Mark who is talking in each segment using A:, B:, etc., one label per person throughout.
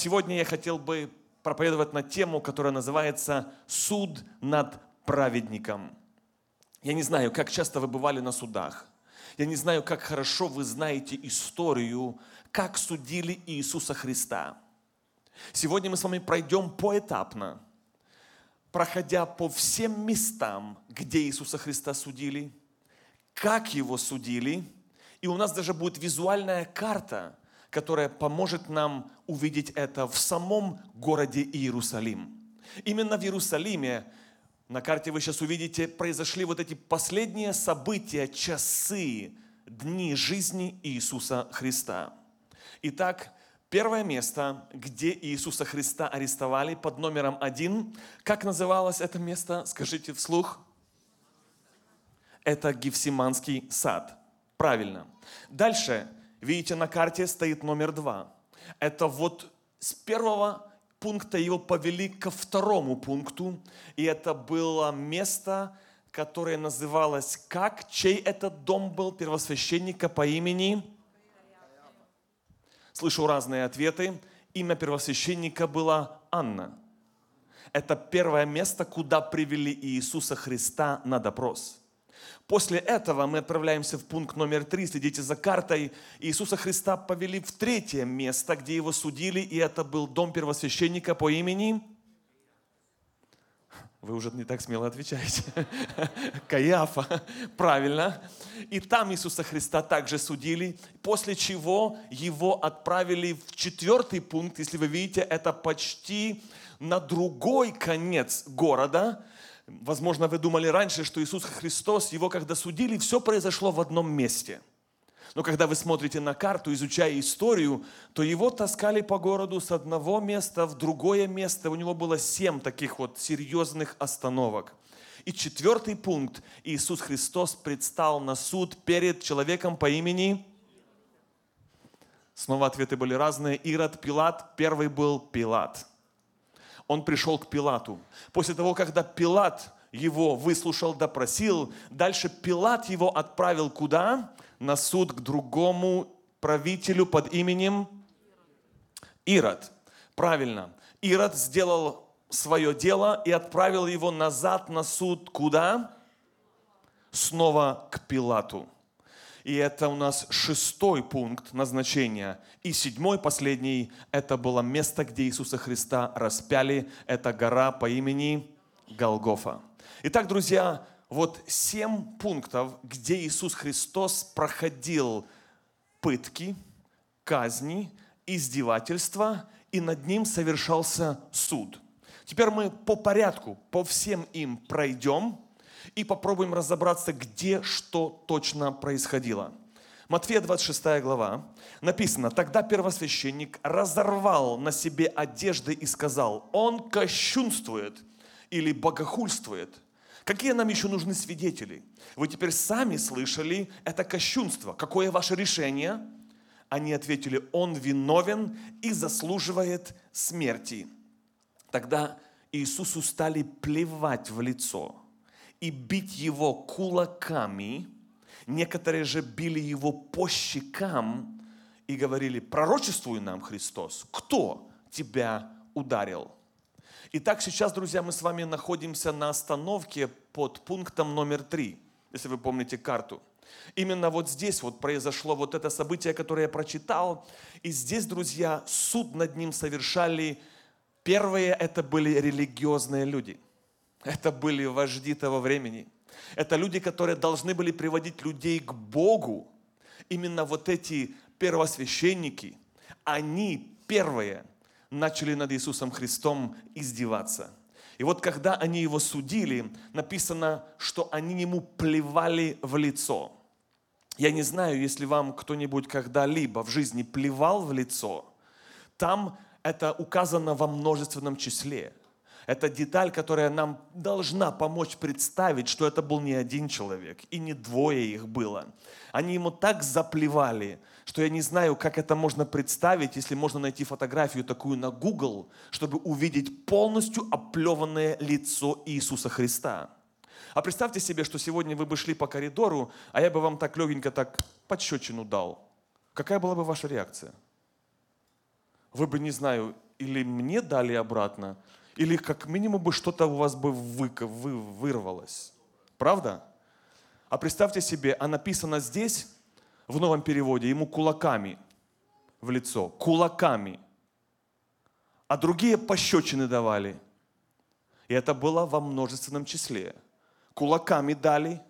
A: сегодня я хотел бы проповедовать на тему, которая называется «Суд над праведником». Я не знаю, как часто вы бывали на судах. Я не знаю, как хорошо вы знаете историю, как судили Иисуса Христа. Сегодня мы с вами пройдем поэтапно, проходя по всем местам, где Иисуса Христа судили, как Его судили, и у нас даже будет визуальная карта, которая поможет нам увидеть это в самом городе Иерусалим. Именно в Иерусалиме, на карте вы сейчас увидите, произошли вот эти последние события, часы, дни жизни Иисуса Христа. Итак, первое место, где Иисуса Христа арестовали под номером один, как называлось это место? Скажите вслух. Это Гефсиманский сад. Правильно. Дальше Видите, на карте стоит номер два. Это вот с первого пункта его повели ко второму пункту, и это было место, которое называлось как? Чей этот дом был первосвященника по имени? Слышу разные ответы. Имя первосвященника было Анна. Это первое место, куда привели Иисуса Христа на допрос. После этого мы отправляемся в пункт номер три, следите за картой. Иисуса Христа повели в третье место, где его судили, и это был дом первосвященника по имени... Вы уже не так смело отвечаете. Каяфа, правильно. И там Иисуса Христа также судили, после чего его отправили в четвертый пункт, если вы видите, это почти на другой конец города, Возможно, вы думали раньше, что Иисус Христос, его когда судили, все произошло в одном месте. Но когда вы смотрите на карту, изучая историю, то его таскали по городу с одного места в другое место. У него было семь таких вот серьезных остановок. И четвертый пункт. Иисус Христос предстал на суд перед человеком по имени... Снова ответы были разные. Ирод, Пилат. Первый был Пилат он пришел к Пилату. После того, когда Пилат его выслушал, допросил, дальше Пилат его отправил куда? На суд к другому правителю под именем Ирод. Правильно. Ирод сделал свое дело и отправил его назад на суд куда? Снова к Пилату. И это у нас шестой пункт назначения. И седьмой, последний, это было место, где Иисуса Христа распяли. Это гора по имени Голгофа. Итак, друзья, вот семь пунктов, где Иисус Христос проходил пытки, казни, издевательства, и над ним совершался суд. Теперь мы по порядку, по всем им пройдем, и попробуем разобраться, где что точно происходило. Матфея 26 глава написано, тогда первосвященник разорвал на себе одежды и сказал, он кощунствует или богохульствует. Какие нам еще нужны свидетели? Вы теперь сами слышали это кощунство. Какое ваше решение? Они ответили, он виновен и заслуживает смерти. Тогда Иисусу стали плевать в лицо – и бить его кулаками. Некоторые же били его по щекам и говорили, пророчествуй нам, Христос, кто тебя ударил? Итак, сейчас, друзья, мы с вами находимся на остановке под пунктом номер три, если вы помните карту. Именно вот здесь вот произошло вот это событие, которое я прочитал. И здесь, друзья, суд над ним совершали. Первые это были религиозные люди – это были вожди того времени. Это люди, которые должны были приводить людей к Богу. Именно вот эти первосвященники, они первые начали над Иисусом Христом издеваться. И вот когда они его судили, написано, что они ему плевали в лицо. Я не знаю, если вам кто-нибудь когда-либо в жизни плевал в лицо, там это указано во множественном числе. Это деталь, которая нам должна помочь представить, что это был не один человек, и не двое их было. Они ему так заплевали, что я не знаю, как это можно представить, если можно найти фотографию такую на Google, чтобы увидеть полностью оплеванное лицо Иисуса Христа. А представьте себе, что сегодня вы бы шли по коридору, а я бы вам так легенько так подщечину дал. Какая была бы ваша реакция? Вы бы, не знаю, или мне дали обратно, или как минимум бы что-то у вас бы вы, вы, вырвалось. Правда? А представьте себе, а написано здесь, в новом переводе, ему кулаками в лицо. Кулаками. А другие пощечины давали. И это было во множественном числе. Кулаками дали,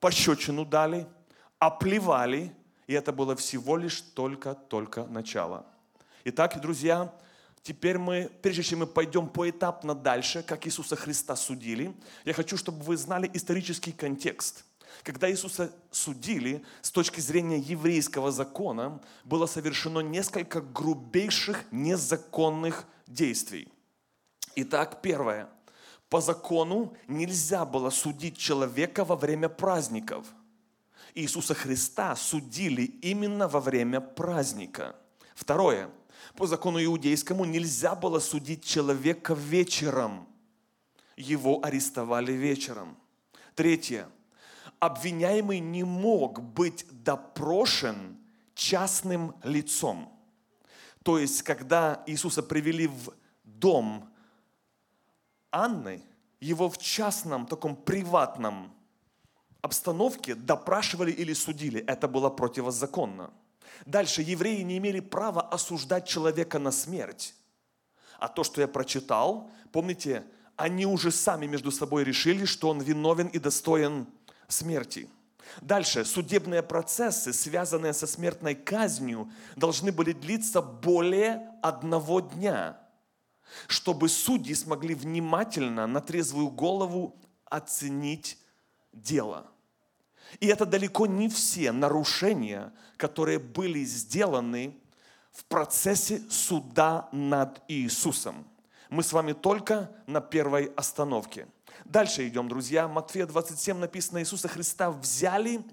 A: пощечину дали, оплевали. И это было всего лишь только-только начало. Итак, друзья, Теперь мы, прежде чем мы пойдем поэтапно дальше, как Иисуса Христа судили, я хочу, чтобы вы знали исторический контекст. Когда Иисуса судили, с точки зрения еврейского закона, было совершено несколько грубейших незаконных действий. Итак, первое. По закону нельзя было судить человека во время праздников. Иисуса Христа судили именно во время праздника. Второе по закону иудейскому нельзя было судить человека вечером. Его арестовали вечером. Третье. Обвиняемый не мог быть допрошен частным лицом. То есть, когда Иисуса привели в дом Анны, его в частном, таком приватном обстановке допрашивали или судили. Это было противозаконно. Дальше, евреи не имели права осуждать человека на смерть. А то, что я прочитал, помните, они уже сами между собой решили, что он виновен и достоин смерти. Дальше, судебные процессы, связанные со смертной казнью, должны были длиться более одного дня, чтобы судьи смогли внимательно, на трезвую голову оценить дело – и это далеко не все нарушения, которые были сделаны в процессе суда над Иисусом. Мы с вами только на первой остановке. Дальше идем, друзья. Матфея 27 написано, Иисуса Христа взяли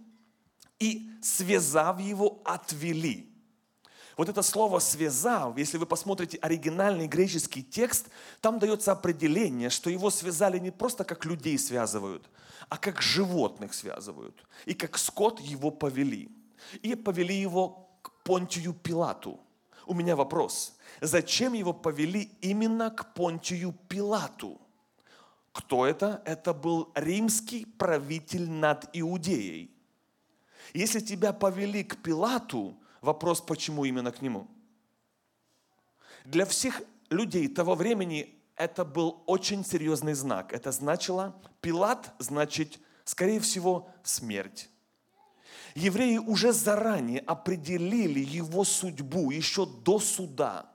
A: и, связав его, отвели. Вот это слово «связав», если вы посмотрите оригинальный греческий текст, там дается определение, что его связали не просто как людей связывают, а как животных связывают. И как скот его повели. И повели его к Понтию Пилату. У меня вопрос. Зачем его повели именно к Понтию Пилату? Кто это? Это был римский правитель над Иудеей. Если тебя повели к Пилату, вопрос, почему именно к нему? Для всех людей того времени это был очень серьезный знак. Это значило, Пилат значит, скорее всего, смерть. Евреи уже заранее определили его судьбу еще до суда.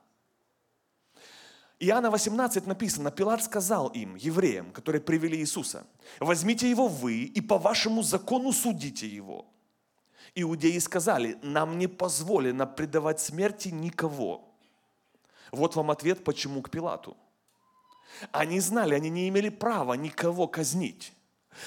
A: Иоанна 18 написано, Пилат сказал им, евреям, которые привели Иисуса, возьмите его вы и по вашему закону судите его. Иудеи сказали, нам не позволено предавать смерти никого. Вот вам ответ, почему к Пилату – они знали, они не имели права никого казнить.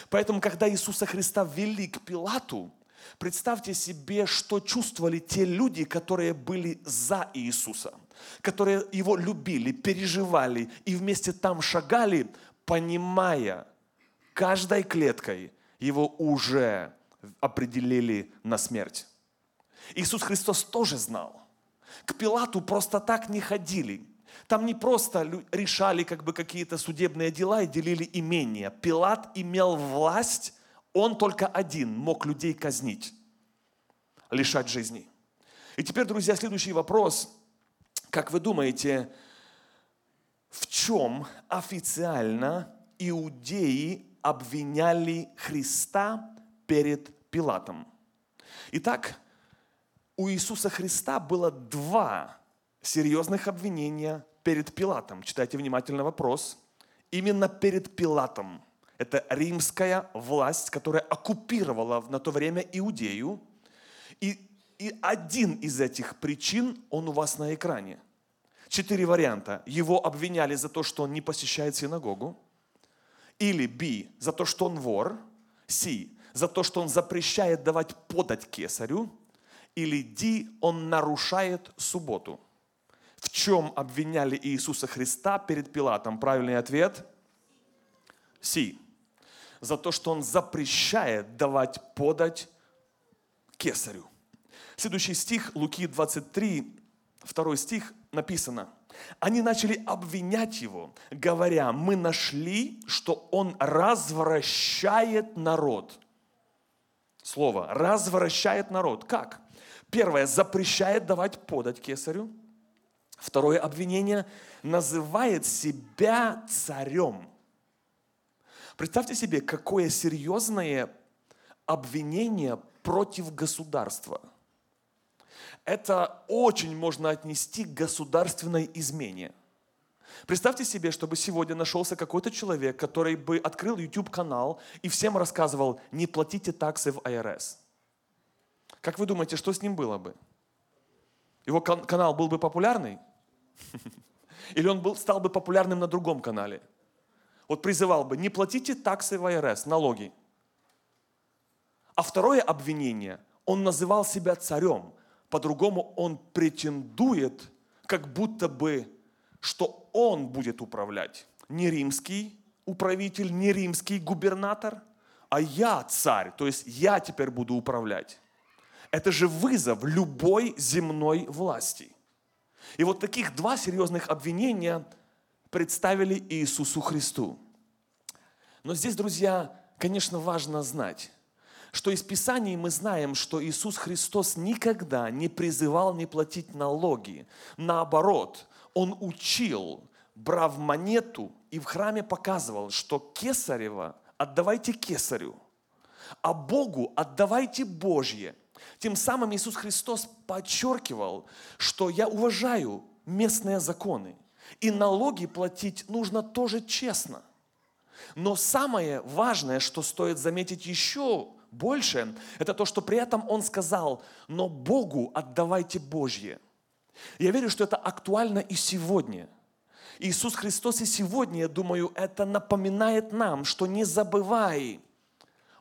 A: Поэтому, когда Иисуса Христа ввели к Пилату, представьте себе, что чувствовали те люди, которые были за Иисуса, которые его любили, переживали и вместе там шагали, понимая каждой клеткой, его уже определили на смерть. Иисус Христос тоже знал. К Пилату просто так не ходили. Там не просто решали как бы какие-то судебные дела и делили имения. Пилат имел власть, он только один мог людей казнить, лишать жизни. И теперь, друзья, следующий вопрос. Как вы думаете, в чем официально иудеи обвиняли Христа перед Пилатом? Итак, у Иисуса Христа было два серьезных обвинения перед Пилатом. Читайте внимательно вопрос. Именно перед Пилатом. Это римская власть, которая оккупировала на то время Иудею. И, и один из этих причин, он у вас на экране. Четыре варианта. Его обвиняли за то, что он не посещает синагогу. Или Б, за то, что он вор. С, за то, что он запрещает давать подать кесарю. Или Д, он нарушает субботу. В чем обвиняли Иисуса Христа перед Пилатом? Правильный ответ – Си. За то, что он запрещает давать подать кесарю. Следующий стих, Луки 23, второй стих, написано. Они начали обвинять его, говоря, мы нашли, что он развращает народ. Слово «развращает народ». Как? Первое, запрещает давать подать кесарю. Второе обвинение, называет себя царем. Представьте себе, какое серьезное обвинение против государства. Это очень можно отнести к государственной измене. Представьте себе, чтобы сегодня нашелся какой-то человек, который бы открыл YouTube-канал и всем рассказывал, не платите таксы в АРС. Как вы думаете, что с ним было бы? Его канал был бы популярный? Или он был, стал бы популярным на другом канале? Вот призывал бы, не платите таксы в АРС, налоги. А второе обвинение, он называл себя царем. По-другому он претендует, как будто бы, что он будет управлять. Не римский управитель, не римский губернатор, а я царь, то есть я теперь буду управлять. Это же вызов любой земной власти. И вот таких два серьезных обвинения представили Иисусу Христу. Но здесь, друзья, конечно, важно знать, что из Писаний мы знаем, что Иисус Христос никогда не призывал не платить налоги. Наоборот, Он учил, брав монету и в храме показывал, что кесарево отдавайте кесарю, а Богу отдавайте Божье. Тем самым Иисус Христос подчеркивал, что я уважаю местные законы. И налоги платить нужно тоже честно. Но самое важное, что стоит заметить еще больше, это то, что при этом Он сказал, но Богу отдавайте Божье. Я верю, что это актуально и сегодня. Иисус Христос и сегодня, я думаю, это напоминает нам, что не забывай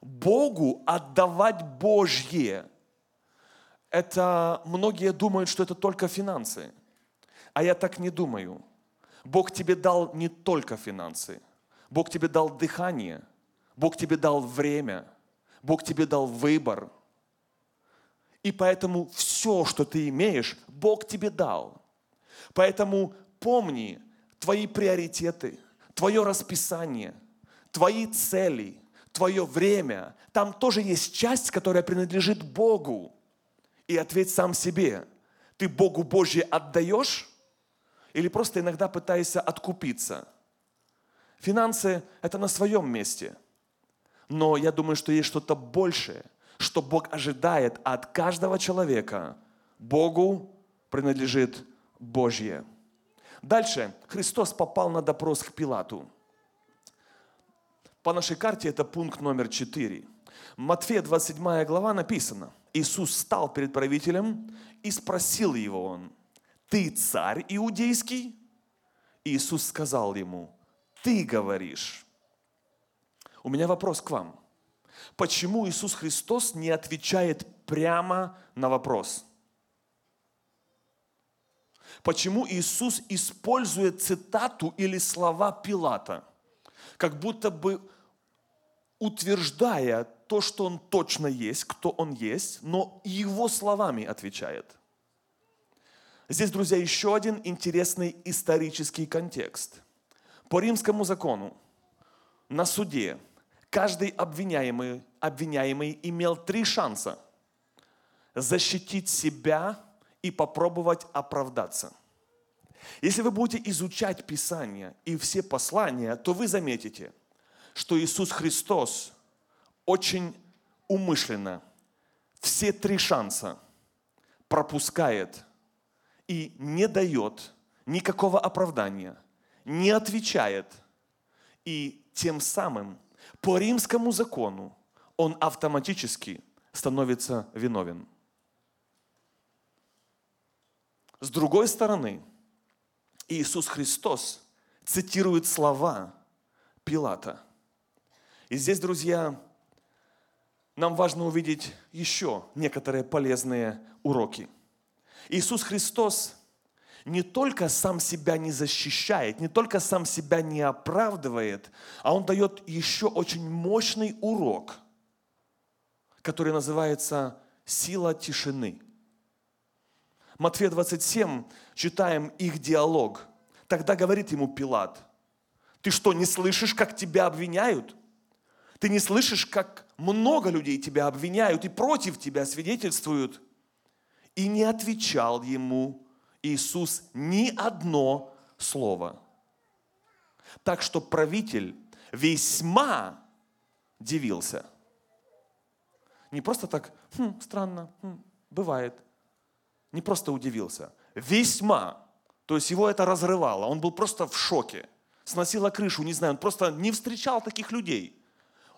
A: Богу отдавать Божье это многие думают, что это только финансы. А я так не думаю. Бог тебе дал не только финансы. Бог тебе дал дыхание. Бог тебе дал время. Бог тебе дал выбор. И поэтому все, что ты имеешь, Бог тебе дал. Поэтому помни твои приоритеты, твое расписание, твои цели, твое время. Там тоже есть часть, которая принадлежит Богу и ответь сам себе, ты Богу Божье отдаешь или просто иногда пытаешься откупиться? Финансы – это на своем месте. Но я думаю, что есть что-то большее, что Бог ожидает от каждого человека. Богу принадлежит Божье. Дальше Христос попал на допрос к Пилату. По нашей карте это пункт номер 4. Матфея 27 глава написано – Иисус стал перед правителем и спросил его он, ты царь иудейский? Иисус сказал ему, ты говоришь. У меня вопрос к вам. Почему Иисус Христос не отвечает прямо на вопрос? Почему Иисус использует цитату или слова Пилата, как будто бы утверждая то, что он точно есть, кто он есть, но его словами отвечает. Здесь, друзья, еще один интересный исторический контекст. По римскому закону на суде каждый обвиняемый, обвиняемый имел три шанса защитить себя и попробовать оправдаться. Если вы будете изучать Писание и все послания, то вы заметите, что Иисус Христос очень умышленно все три шанса пропускает и не дает никакого оправдания, не отвечает. И тем самым по римскому закону он автоматически становится виновен. С другой стороны, Иисус Христос цитирует слова Пилата. И здесь, друзья, нам важно увидеть еще некоторые полезные уроки. Иисус Христос не только сам себя не защищает, не только сам себя не оправдывает, а Он дает еще очень мощный урок, который называется «сила тишины». Матфея 27 читаем их диалог. Тогда говорит ему Пилат, ты что, не слышишь, как тебя обвиняют? Ты не слышишь, как много людей тебя обвиняют и против тебя свидетельствуют? И не отвечал ему Иисус ни одно слово. Так что правитель весьма дивился. Не просто так, хм, странно, хм, бывает. Не просто удивился, весьма. То есть его это разрывало, он был просто в шоке. Сносило крышу, не знаю, он просто не встречал таких людей.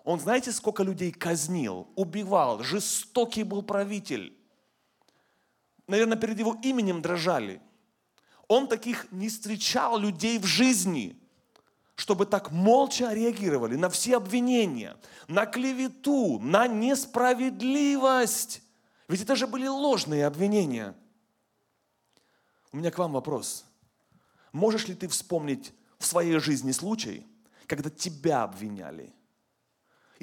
A: Он, знаете, сколько людей казнил, убивал, жестокий был правитель. Наверное, перед его именем дрожали. Он таких не встречал людей в жизни, чтобы так молча реагировали на все обвинения, на клевету, на несправедливость. Ведь это же были ложные обвинения. У меня к вам вопрос. Можешь ли ты вспомнить в своей жизни случай, когда тебя обвиняли?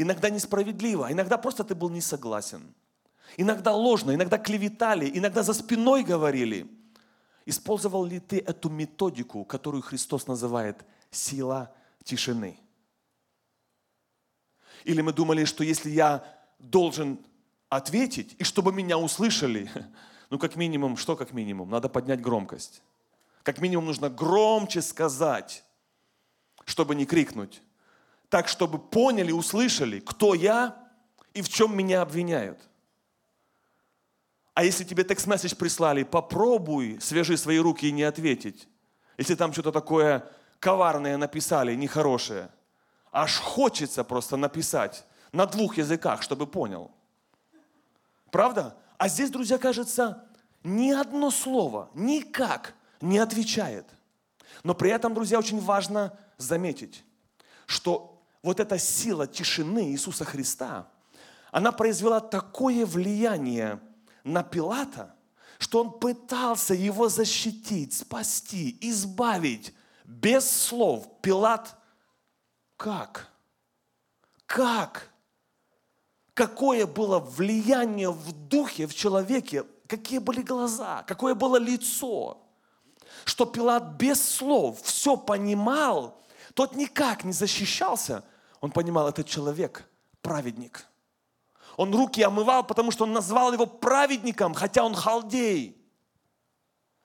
A: Иногда несправедливо, иногда просто ты был не согласен. Иногда ложно, иногда клеветали, иногда за спиной говорили. Использовал ли ты эту методику, которую Христос называет сила тишины? Или мы думали, что если я должен ответить, и чтобы меня услышали, ну как минимум, что как минимум? Надо поднять громкость. Как минимум нужно громче сказать, чтобы не крикнуть. Так, чтобы поняли, услышали, кто я и в чем меня обвиняют. А если тебе текст-месседж прислали, попробуй, свяжи свои руки и не ответить. Если там что-то такое коварное написали, нехорошее. Аж хочется просто написать на двух языках, чтобы понял. Правда? А здесь, друзья, кажется, ни одно слово никак не отвечает. Но при этом, друзья, очень важно заметить, что вот эта сила тишины Иисуса Христа, она произвела такое влияние на Пилата, что он пытался его защитить, спасти, избавить без слов. Пилат, как? Как? Какое было влияние в духе, в человеке, какие были глаза, какое было лицо, что Пилат без слов все понимал, тот никак не защищался, он понимал, этот человек праведник – он руки омывал, потому что он назвал его праведником, хотя он халдей.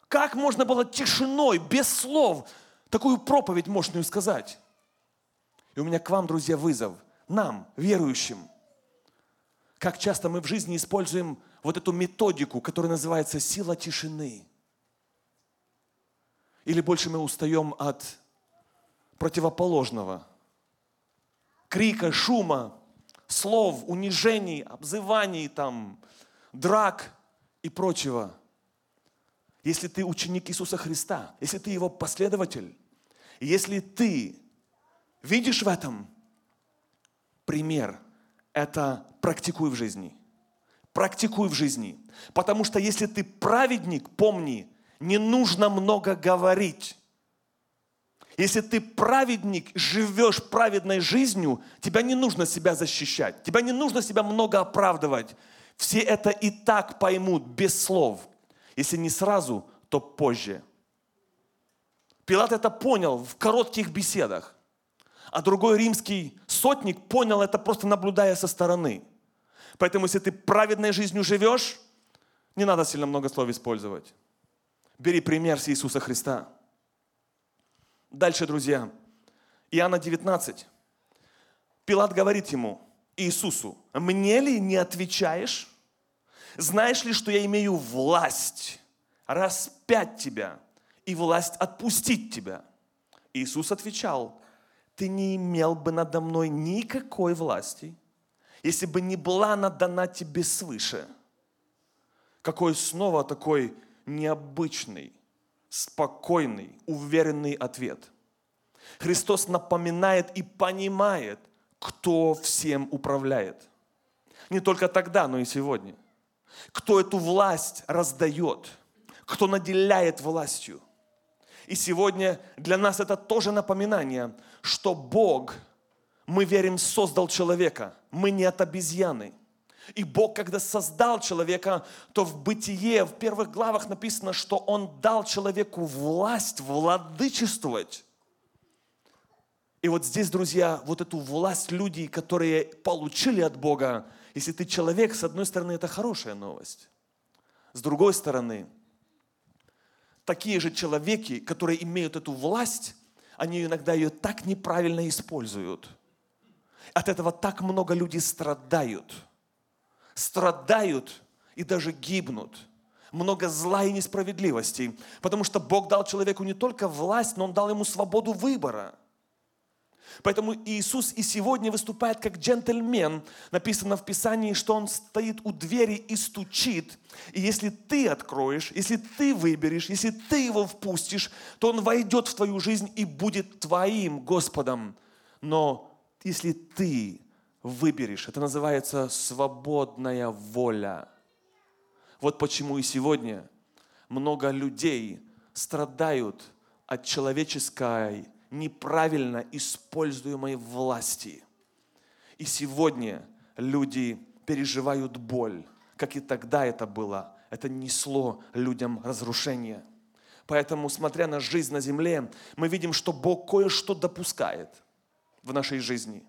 A: Как можно было тишиной, без слов, такую проповедь мощную сказать? И у меня к вам, друзья, вызов. Нам, верующим. Как часто мы в жизни используем вот эту методику, которая называется сила тишины. Или больше мы устаем от противоположного. Крика, шума, слов, унижений, обзываний, там, драк и прочего. Если ты ученик Иисуса Христа, если ты Его последователь, если ты видишь в этом пример, это практикуй в жизни. Практикуй в жизни. Потому что если ты праведник, помни, не нужно много говорить. Если ты праведник, живешь праведной жизнью, тебя не нужно себя защищать, тебя не нужно себя много оправдывать. Все это и так поймут без слов. Если не сразу, то позже. Пилат это понял в коротких беседах. А другой римский сотник понял это просто наблюдая со стороны. Поэтому, если ты праведной жизнью живешь, не надо сильно много слов использовать. Бери пример с Иисуса Христа. Дальше, друзья. Иоанна 19. Пилат говорит ему, Иисусу, мне ли не отвечаешь? Знаешь ли, что я имею власть распять тебя и власть отпустить тебя? Иисус отвечал, ты не имел бы надо мной никакой власти, если бы не была она дана тебе свыше. Какой снова такой необычный, спокойный, уверенный ответ. Христос напоминает и понимает, кто всем управляет. Не только тогда, но и сегодня. Кто эту власть раздает, кто наделяет властью. И сегодня для нас это тоже напоминание, что Бог, мы верим, создал человека. Мы не от обезьяны. И Бог, когда создал человека, то в бытие, в первых главах написано, что Он дал человеку власть владычествовать. И вот здесь, друзья, вот эту власть люди, которые получили от Бога, если ты человек, с одной стороны, это хорошая новость. С другой стороны, такие же человеки, которые имеют эту власть, они иногда ее так неправильно используют. От этого так много людей страдают – страдают и даже гибнут. Много зла и несправедливости, потому что Бог дал человеку не только власть, но Он дал ему свободу выбора. Поэтому Иисус и сегодня выступает как джентльмен. Написано в Писании, что Он стоит у двери и стучит. И если ты откроешь, если ты выберешь, если ты его впустишь, то Он войдет в твою жизнь и будет твоим Господом. Но если ты выберешь. Это называется свободная воля. Вот почему и сегодня много людей страдают от человеческой неправильно используемой власти. И сегодня люди переживают боль, как и тогда это было. Это несло людям разрушение. Поэтому, смотря на жизнь на земле, мы видим, что Бог кое-что допускает в нашей жизни.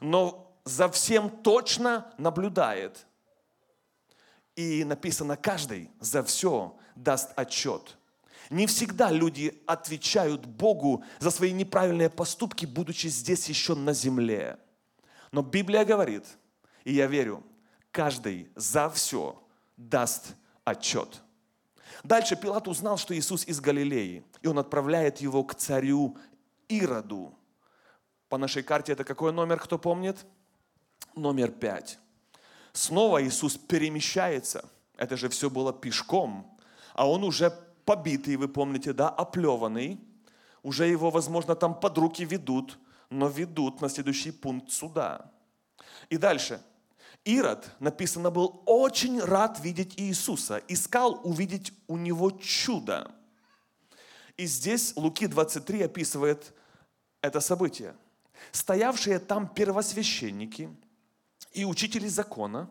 A: Но за всем точно наблюдает. И написано, каждый за все даст отчет. Не всегда люди отвечают Богу за свои неправильные поступки, будучи здесь еще на земле. Но Библия говорит, и я верю, каждый за все даст отчет. Дальше Пилат узнал, что Иисус из Галилеи, и он отправляет его к царю Ироду. По нашей карте это какой номер, кто помнит? Номер пять. Снова Иисус перемещается. Это же все было пешком. А он уже побитый, вы помните, да, оплеванный. Уже его, возможно, там под руки ведут, но ведут на следующий пункт суда. И дальше. Ирод, написано, был очень рад видеть Иисуса, искал увидеть у него чудо. И здесь Луки 23 описывает это событие. Стоявшие там первосвященники – и учители закона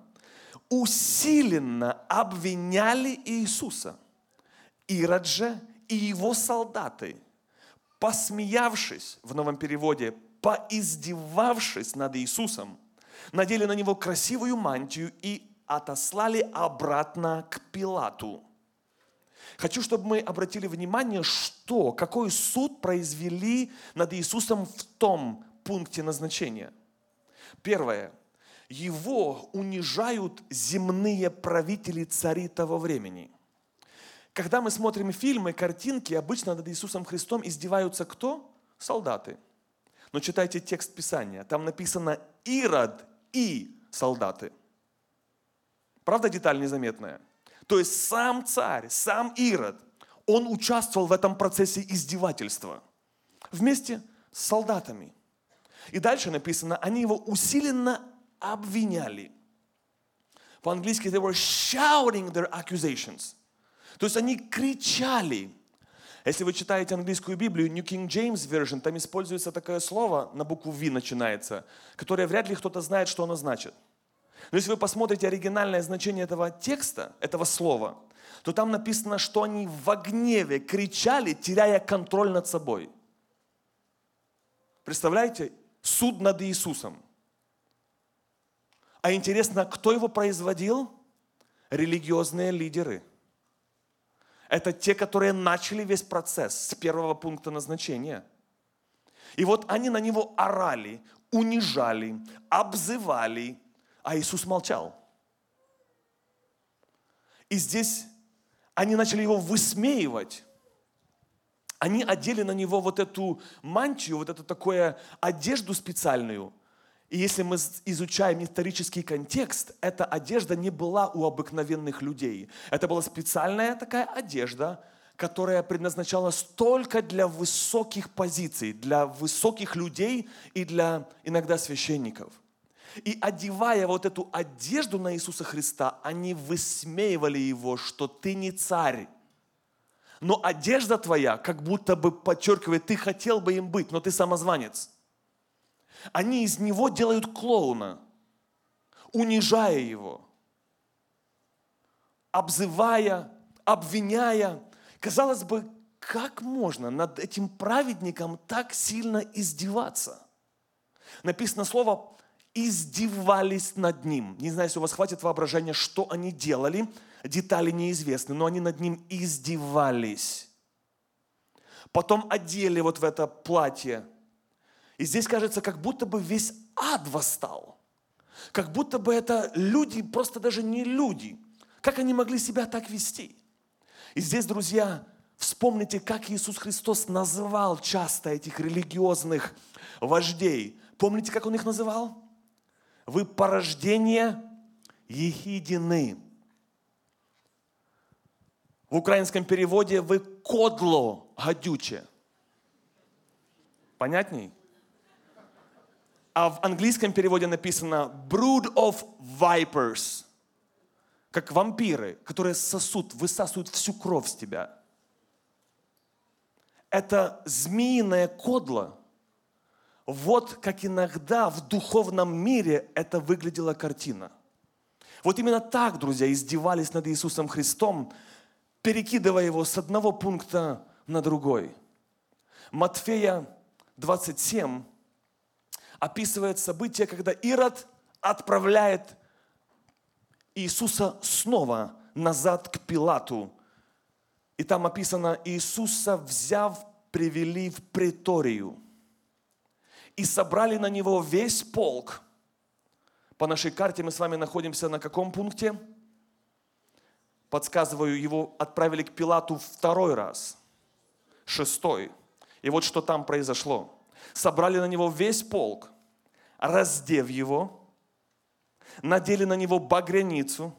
A: усиленно обвиняли Иисуса. Ирод же и его солдаты, посмеявшись, в новом переводе, поиздевавшись над Иисусом, надели на него красивую мантию и отослали обратно к Пилату. Хочу, чтобы мы обратили внимание, что, какой суд произвели над Иисусом в том пункте назначения. Первое его унижают земные правители, цари того времени. Когда мы смотрим фильмы, картинки, обычно над Иисусом Христом издеваются кто? Солдаты. Но читайте текст Писания. Там написано Ирод и солдаты. Правда деталь незаметная? То есть сам царь, сам Ирод, он участвовал в этом процессе издевательства вместе с солдатами. И дальше написано, они его усиленно обвиняли. По-английски they were shouting their accusations. То есть они кричали. Если вы читаете английскую Библию, New King James Version, там используется такое слово, на букву V начинается, которое вряд ли кто-то знает, что оно значит. Но если вы посмотрите оригинальное значение этого текста, этого слова, то там написано, что они в гневе кричали, теряя контроль над собой. Представляете? Суд над Иисусом. А интересно, кто его производил? Религиозные лидеры. Это те, которые начали весь процесс с первого пункта назначения. И вот они на него орали, унижали, обзывали, а Иисус молчал. И здесь они начали его высмеивать. Они одели на него вот эту мантию, вот эту такую одежду специальную – и если мы изучаем исторический контекст, эта одежда не была у обыкновенных людей. Это была специальная такая одежда, которая предназначалась только для высоких позиций, для высоких людей и для иногда священников. И одевая вот эту одежду на Иисуса Христа, они высмеивали его, что ты не царь. Но одежда твоя как будто бы подчеркивает, ты хотел бы им быть, но ты самозванец. Они из него делают клоуна. унижая его, обзывая, обвиняя. Казалось бы, как можно над этим праведником так сильно издеваться? Написано слово издевались над ним. Не знаю, если у вас хватит воображения, что они делали, детали неизвестны, но они над ним издевались. Потом одели вот в это платье. И здесь кажется, как будто бы весь ад восстал. Как будто бы это люди, просто даже не люди. Как они могли себя так вести? И здесь, друзья, вспомните, как Иисус Христос называл часто этих религиозных вождей. Помните, как Он их называл? Вы порождение ехидины. В украинском переводе вы кодло гадюче. Понятней? А в английском переводе написано brood of vipers, как вампиры, которые сосут, высасывают всю кровь с тебя. Это змеиное кодло. Вот как иногда в духовном мире это выглядела картина. Вот именно так, друзья, издевались над Иисусом Христом, перекидывая его с одного пункта на другой. Матфея 27 описывает событие, когда Ирод отправляет Иисуса снова назад к Пилату. И там описано, Иисуса взяв, привели в преторию. И собрали на него весь полк. По нашей карте мы с вами находимся на каком пункте? Подсказываю, его отправили к Пилату второй раз. Шестой. И вот что там произошло собрали на него весь полк, раздев его, надели на него багряницу,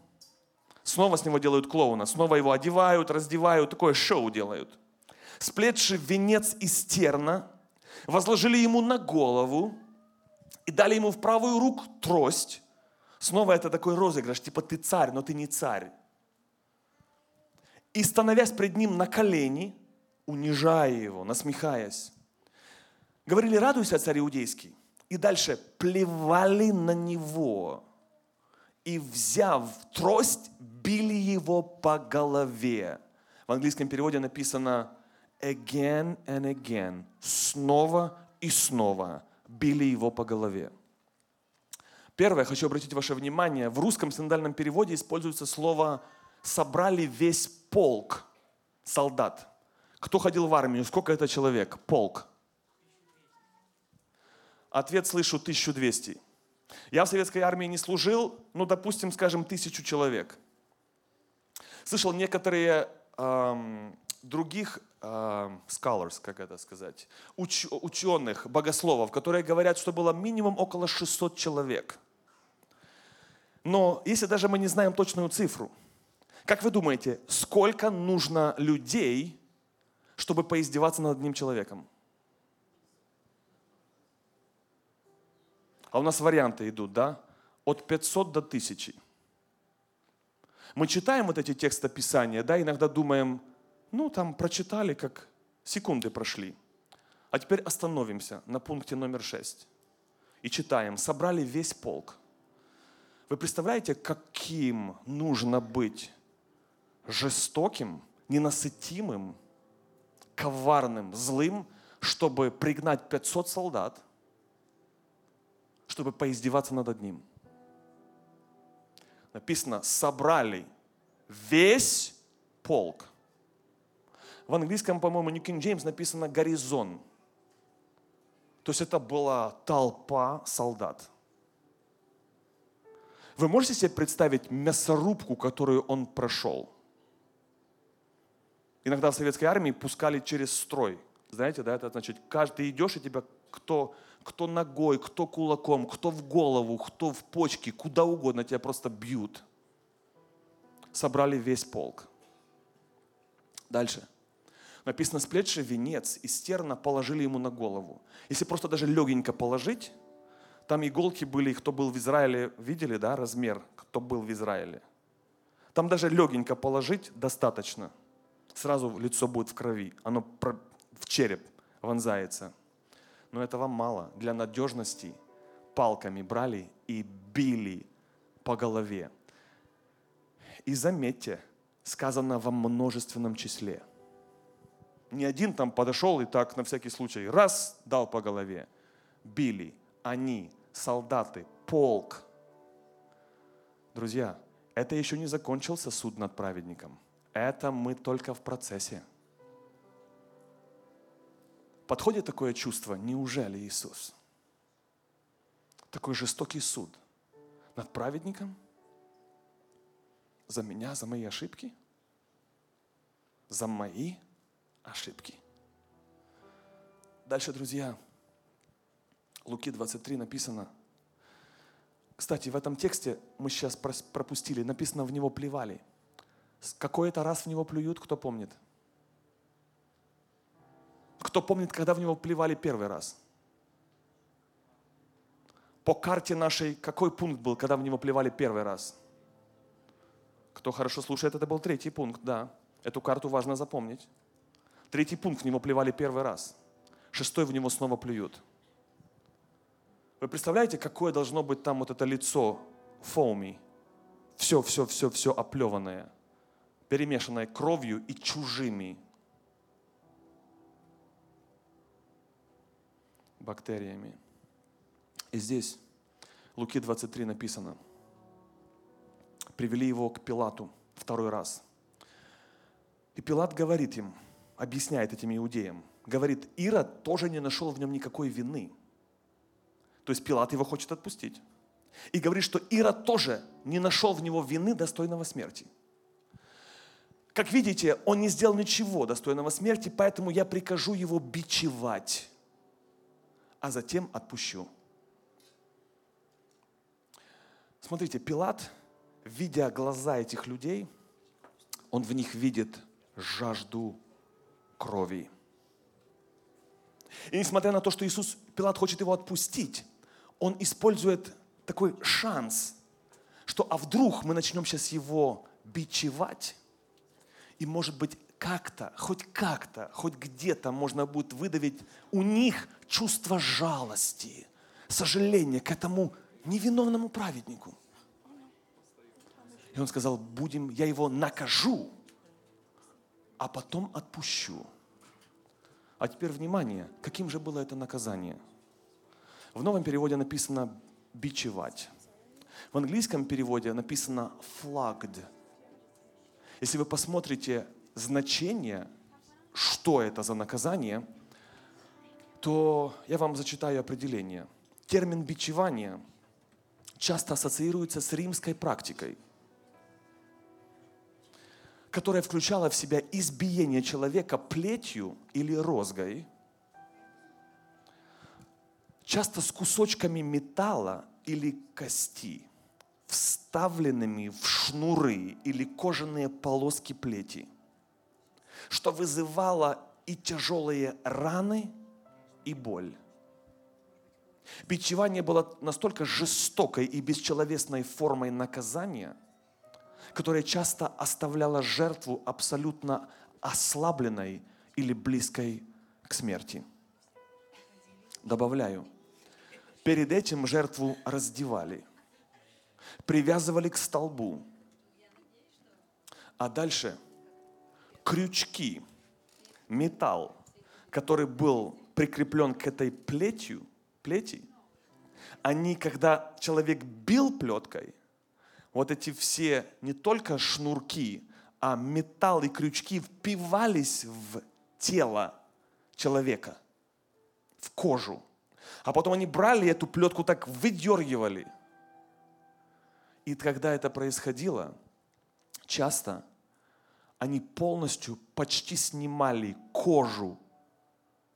A: снова с него делают клоуна, снова его одевают, раздевают, такое шоу делают. Сплетший венец из терна, возложили ему на голову и дали ему в правую руку трость. Снова это такой розыгрыш, типа ты царь, но ты не царь. И становясь пред ним на колени, унижая его, насмехаясь, Говорили, радуйся, царь иудейский. И дальше плевали на него. И взяв трость, били его по голове. В английском переводе написано again and again. Снова и снова били его по голове. Первое, хочу обратить ваше внимание, в русском синодальном переводе используется слово «собрали весь полк солдат». Кто ходил в армию? Сколько это человек? Полк. Ответ слышу 1200. Я в советской армии не служил, ну, допустим, скажем, тысячу человек. Слышал некоторые эм, других scholars, как это сказать, уч, ученых, богословов, которые говорят, что было минимум около 600 человек. Но если даже мы не знаем точную цифру, как вы думаете, сколько нужно людей, чтобы поиздеваться над одним человеком? А у нас варианты идут, да? От 500 до 1000. Мы читаем вот эти тексты Писания, да, иногда думаем, ну, там прочитали, как секунды прошли. А теперь остановимся на пункте номер 6 и читаем. Собрали весь полк. Вы представляете, каким нужно быть жестоким, ненасытимым, коварным, злым, чтобы пригнать 500 солдат, чтобы поиздеваться над одним. Написано, собрали весь полк. В английском, по-моему, New King James написано горизонт. То есть это была толпа солдат. Вы можете себе представить мясорубку, которую он прошел? Иногда в советской армии пускали через строй. Знаете, да, это значит, каждый идешь, и тебя кто кто ногой, кто кулаком, кто в голову, кто в почки, куда угодно тебя просто бьют. Собрали весь полк. Дальше. Написано, сплетший венец из терна положили ему на голову. Если просто даже легенько положить, там иголки были, кто был в Израиле, видели, да, размер, кто был в Израиле. Там даже легенько положить достаточно. Сразу лицо будет в крови, оно в череп вонзается. Но этого мало. Для надежности палками брали и били по голове. И заметьте, сказано во множественном числе. Не один там подошел и так на всякий случай раз дал по голове. Били, они, солдаты, полк. Друзья, это еще не закончился суд над праведником. Это мы только в процессе. Подходит такое чувство, неужели Иисус? Такой жестокий суд над праведником? За меня, за мои ошибки? За мои ошибки. Дальше, друзья, Луки 23 написано. Кстати, в этом тексте мы сейчас пропустили, написано, в него плевали. Какой-то раз в него плюют, кто помнит? Кто помнит, когда в него плевали первый раз? По карте нашей, какой пункт был, когда в него плевали первый раз? Кто хорошо слушает, это был третий пункт, да. Эту карту важно запомнить. Третий пункт в него плевали первый раз. Шестой в него снова плюют. Вы представляете, какое должно быть там вот это лицо фоуми? Все, все, все, все оплеванное, перемешанное кровью и чужими бактериями. И здесь, Луки 23 написано, привели его к Пилату второй раз. И Пилат говорит им, объясняет этим иудеям, говорит, Ира тоже не нашел в нем никакой вины. То есть Пилат его хочет отпустить. И говорит, что Ира тоже не нашел в него вины достойного смерти. Как видите, он не сделал ничего достойного смерти, поэтому я прикажу его бичевать, а затем отпущу. Смотрите, Пилат, видя глаза этих людей, он в них видит жажду крови. И несмотря на то, что Иисус, Пилат хочет его отпустить, он использует такой шанс, что а вдруг мы начнем сейчас его бичевать, и может быть как-то, хоть как-то, хоть где-то можно будет выдавить у них чувство жалости, сожаления к этому невиновному праведнику. И он сказал, будем, я его накажу, а потом отпущу. А теперь внимание, каким же было это наказание? В новом переводе написано бичевать. В английском переводе написано flagged. Если вы посмотрите значение, что это за наказание, то я вам зачитаю определение. Термин бичевание часто ассоциируется с римской практикой – которая включала в себя избиение человека плетью или розгой, часто с кусочками металла или кости, вставленными в шнуры или кожаные полоски плети, что вызывало и тяжелые раны, и боль. Бичевание было настолько жестокой и бесчеловесной формой наказания – которая часто оставляла жертву абсолютно ослабленной или близкой к смерти. Добавляю, перед этим жертву раздевали, привязывали к столбу, а дальше крючки, металл, который был прикреплен к этой плетью, плети, они, когда человек бил плеткой – вот эти все не только шнурки, а металл и крючки впивались в тело человека, в кожу. А потом они брали эту плетку, так выдергивали. И когда это происходило, часто они полностью почти снимали кожу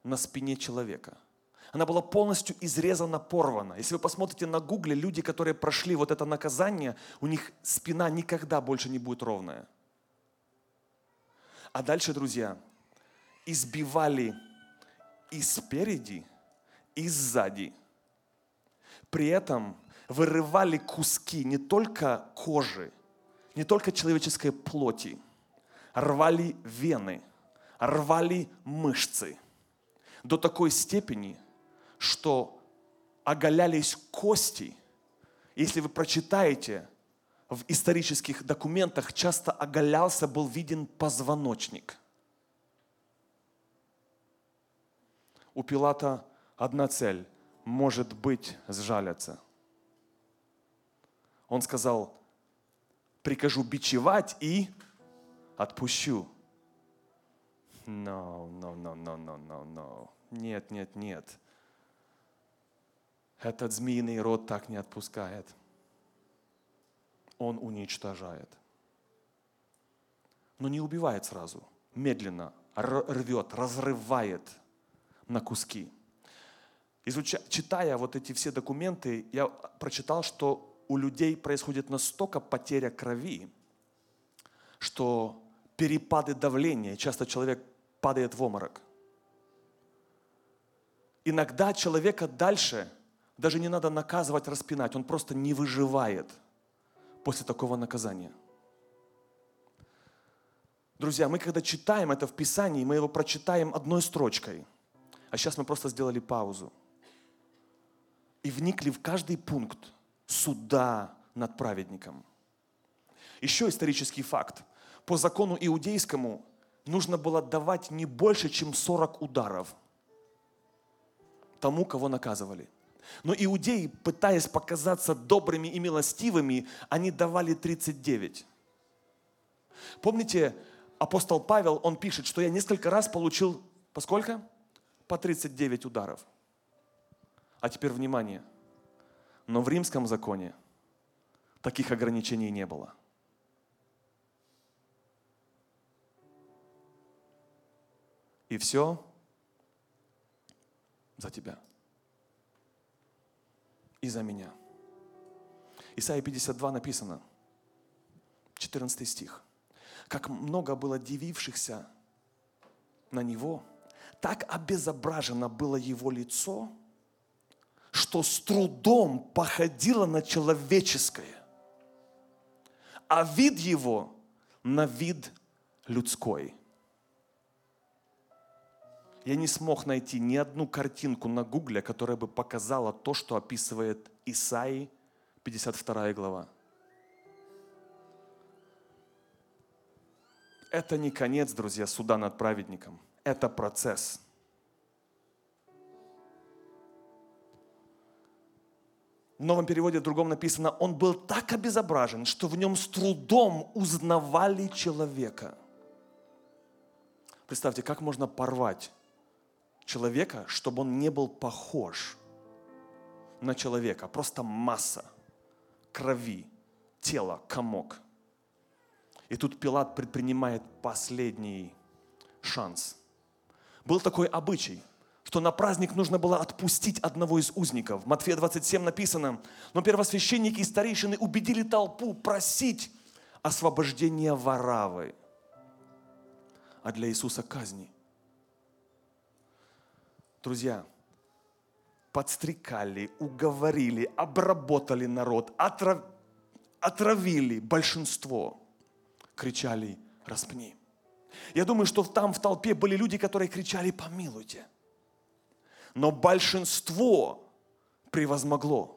A: на спине человека – она была полностью изрезана, порвана. Если вы посмотрите на гугле, люди, которые прошли вот это наказание, у них спина никогда больше не будет ровная. А дальше, друзья, избивали и спереди, и сзади. При этом вырывали куски не только кожи, не только человеческой плоти, рвали вены, рвали мышцы до такой степени – что оголялись кости. Если вы прочитаете в исторических документах часто оголялся, был виден позвоночник. У Пилата одна цель – может быть сжалятся. Он сказал, прикажу бичевать и отпущу. No, no, no, no, no, no, no. Нет, нет, нет. Этот змеиный род так не отпускает. Он уничтожает. Но не убивает сразу. Медленно рвет, разрывает на куски. Изуча, читая вот эти все документы, я прочитал, что у людей происходит настолько потеря крови, что перепады давления, часто человек падает в оморок. Иногда человека дальше даже не надо наказывать, распинать, он просто не выживает после такого наказания. Друзья, мы когда читаем это в Писании, мы его прочитаем одной строчкой, а сейчас мы просто сделали паузу и вникли в каждый пункт – суда над праведником. Еще исторический факт. По закону иудейскому нужно было давать не больше, чем 40 ударов тому, кого наказывали. Но иудеи, пытаясь показаться добрыми и милостивыми, они давали 39. Помните, апостол Павел, он пишет, что я несколько раз получил, по сколько? По 39 ударов. А теперь внимание – но в римском законе таких ограничений не было. И все за тебя. И за меня. Исайя 52 написано, 14 стих. Как много было дивившихся на него, так обезображено было его лицо – что с трудом походило на человеческое, а вид его на вид людской. Я не смог найти ни одну картинку на гугле, которая бы показала то, что описывает Исаи, 52 глава. Это не конец, друзья, суда над праведником. Это процесс – в новом переводе, в другом написано, он был так обезображен, что в нем с трудом узнавали человека. Представьте, как можно порвать человека, чтобы он не был похож на человека, просто масса крови, тело, комок. И тут Пилат предпринимает последний шанс. Был такой обычай что на праздник нужно было отпустить одного из узников. В Матфея 27 написано, но первосвященники и старейшины убедили толпу просить освобождения Варавы, а для Иисуса казни. Друзья, подстрекали, уговорили, обработали народ, отрав... отравили большинство, кричали «распни». Я думаю, что там в толпе были люди, которые кричали «помилуйте» но большинство превозмогло.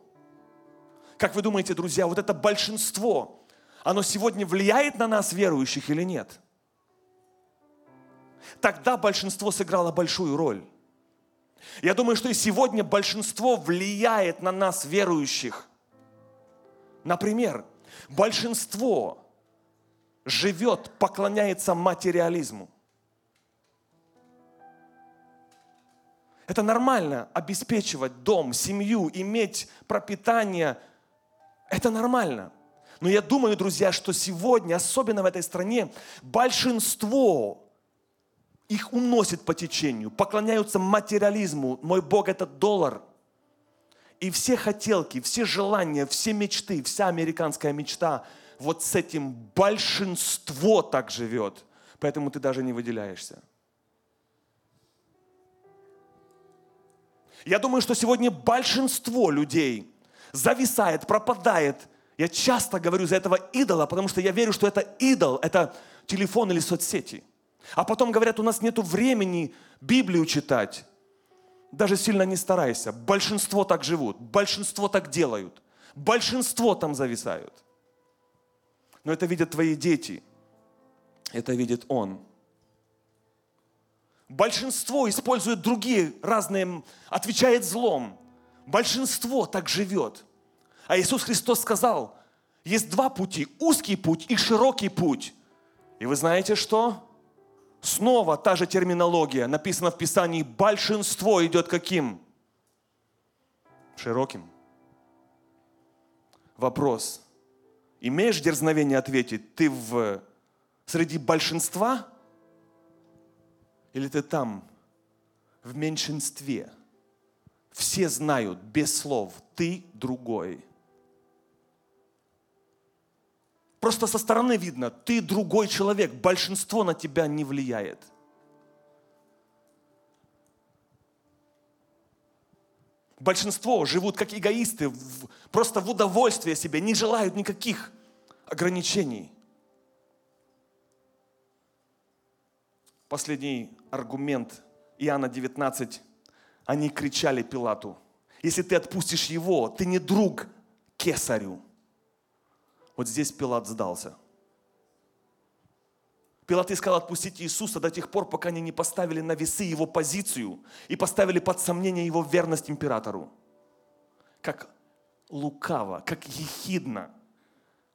A: Как вы думаете, друзья, вот это большинство, оно сегодня влияет на нас, верующих, или нет? Тогда большинство сыграло большую роль. Я думаю, что и сегодня большинство влияет на нас, верующих. Например, большинство живет, поклоняется материализму. Это нормально обеспечивать дом, семью, иметь пропитание. Это нормально. Но я думаю, друзья, что сегодня, особенно в этой стране, большинство их уносит по течению, поклоняются материализму. Мой Бог – это доллар. И все хотелки, все желания, все мечты, вся американская мечта, вот с этим большинство так живет. Поэтому ты даже не выделяешься. Я думаю, что сегодня большинство людей зависает, пропадает. Я часто говорю за этого идола, потому что я верю, что это идол, это телефон или соцсети. А потом говорят, у нас нет времени Библию читать. Даже сильно не старайся. Большинство так живут, большинство так делают, большинство там зависают. Но это видят твои дети. Это видит Он. Большинство использует другие разные, отвечает злом. Большинство так живет. А Иисус Христос сказал, есть два пути, узкий путь и широкий путь. И вы знаете что? Снова та же терминология, написано в Писании, большинство идет каким? Широким. Вопрос. Имеешь дерзновение ответить, ты в среди большинства или ты там, в меньшинстве? Все знают без слов, ты другой. Просто со стороны видно, ты другой человек, большинство на тебя не влияет. Большинство живут как эгоисты, просто в удовольствие себе, не желают никаких ограничений. Последний аргумент Иоанна 19. Они кричали Пилату, если ты отпустишь его, ты не друг кесарю. Вот здесь Пилат сдался. Пилат искал отпустить Иисуса до тех пор, пока они не поставили на весы его позицию и поставили под сомнение его верность императору. Как лукаво, как ехидно.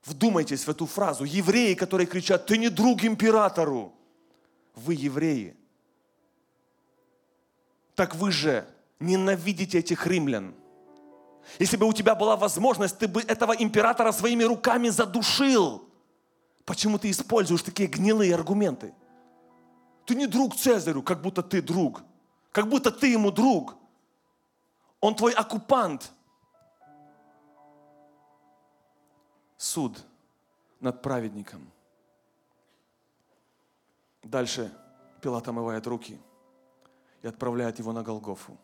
A: Вдумайтесь в эту фразу. Евреи, которые кричат, ты не друг императору. Вы евреи. Так вы же ненавидите этих римлян. Если бы у тебя была возможность, ты бы этого императора своими руками задушил. Почему ты используешь такие гнилые аргументы? Ты не друг Цезарю, как будто ты друг. Как будто ты ему друг. Он твой оккупант. Суд над праведником. Дальше Пилат омывает руки и отправляет его на Голгофу.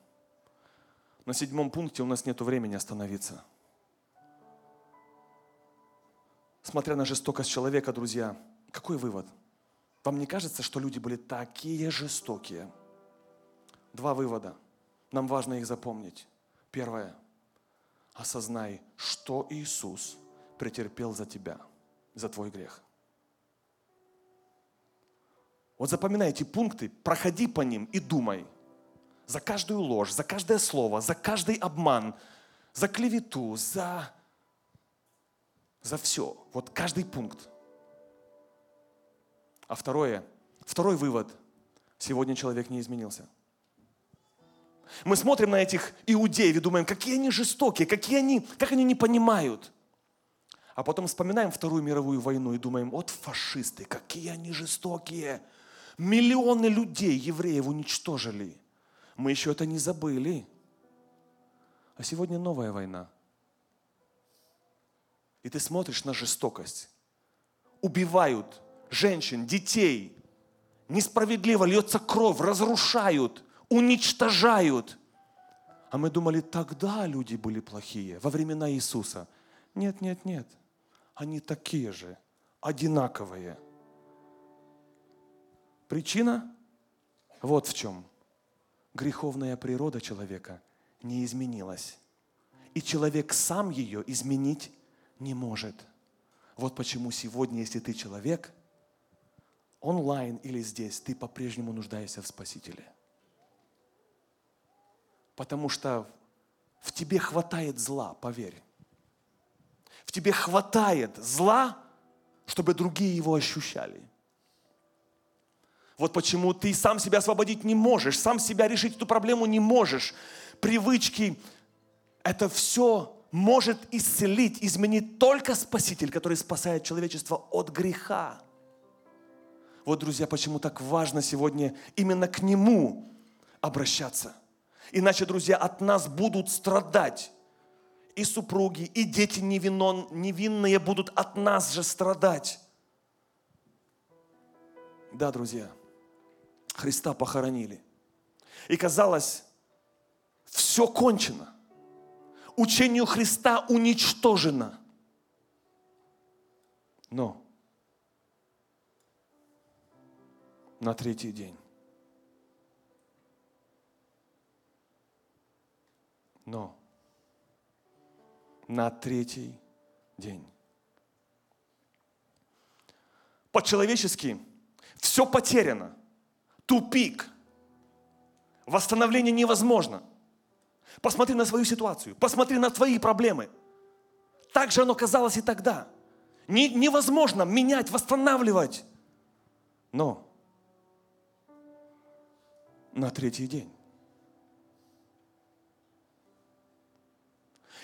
A: На седьмом пункте у нас нет времени остановиться. Смотря на жестокость человека, друзья, какой вывод? Вам не кажется, что люди были такие жестокие? Два вывода. Нам важно их запомнить. Первое. Осознай, что Иисус претерпел за тебя, за твой грех. Вот запоминай эти пункты, проходи по ним и думай – за каждую ложь, за каждое слово, за каждый обман, за клевету, за, за все. Вот каждый пункт. А второе, второй вывод. Сегодня человек не изменился. Мы смотрим на этих иудеев и думаем, какие они жестокие, какие они, как они не понимают. А потом вспоминаем Вторую мировую войну и думаем, вот фашисты, какие они жестокие. Миллионы людей, евреев, уничтожили. Мы еще это не забыли. А сегодня новая война. И ты смотришь на жестокость. Убивают женщин, детей. Несправедливо льется кровь, разрушают, уничтожают. А мы думали, тогда люди были плохие, во времена Иисуса. Нет, нет, нет. Они такие же, одинаковые. Причина вот в чем – греховная природа человека не изменилась. И человек сам ее изменить не может. Вот почему сегодня, если ты человек, онлайн или здесь, ты по-прежнему нуждаешься в Спасителе. Потому что в тебе хватает зла, поверь. В тебе хватает зла, чтобы другие его ощущали. Вот почему ты сам себя освободить не можешь, сам себя решить эту проблему не можешь. Привычки, это все может исцелить, изменить только Спаситель, который спасает человечество от греха. Вот, друзья, почему так важно сегодня именно к Нему обращаться. Иначе, друзья, от нас будут страдать и супруги, и дети невинно, невинные будут от нас же страдать. Да, друзья. Христа похоронили. И казалось, все кончено. Учению Христа уничтожено. Но на третий день. Но на третий день по-человечески все потеряно. Тупик. Восстановление невозможно. Посмотри на свою ситуацию, посмотри на твои проблемы. Так же оно казалось и тогда. Не, невозможно менять, восстанавливать. Но на третий день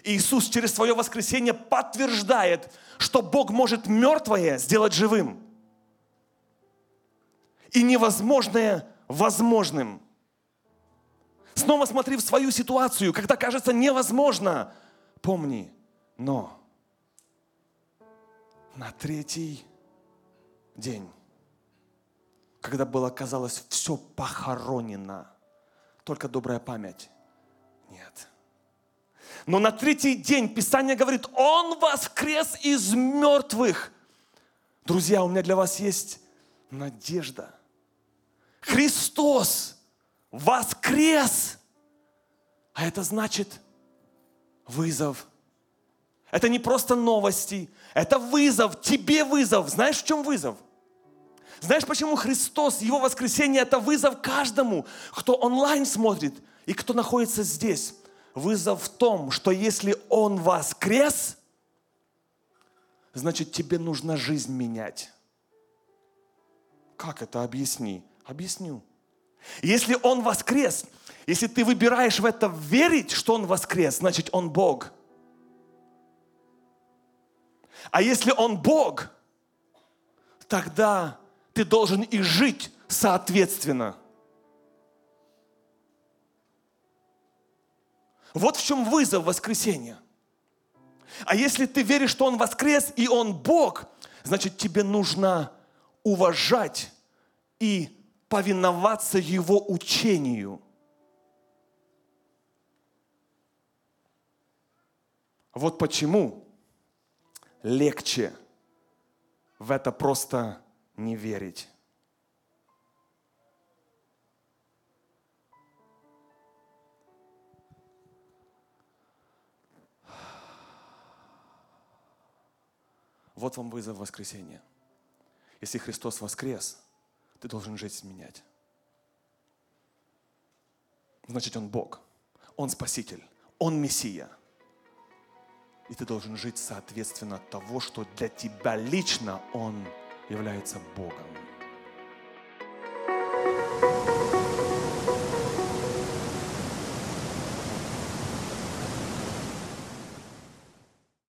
A: Иисус через свое воскресение подтверждает, что Бог может мертвое сделать живым. И невозможное возможным. Снова смотри в свою ситуацию, когда кажется невозможно. Помни, но на третий день, когда было, казалось, все похоронено, только добрая память. Нет. Но на третий день Писание говорит, Он воскрес из мертвых. Друзья, у меня для вас есть надежда. Христос воскрес. А это значит вызов. Это не просто новости, это вызов, тебе вызов. Знаешь, в чем вызов? Знаешь, почему Христос, Его воскресение – это вызов каждому, кто онлайн смотрит и кто находится здесь. Вызов в том, что если Он воскрес, значит тебе нужно жизнь менять. Как это объясни? Объясню. Если Он воскрес, если ты выбираешь в это верить, что Он воскрес, значит Он Бог. А если Он Бог, тогда ты должен и жить соответственно. Вот в чем вызов воскресения. А если ты веришь, что Он воскрес и Он Бог, значит тебе нужно уважать и повиноваться Его учению. Вот почему легче в это просто не верить. Вот вам вызов воскресения. Если Христос воскрес, ты должен жизнь менять. Значит, Он Бог, Он Спаситель, Он Мессия. И ты должен жить соответственно того, что для тебя лично Он является Богом.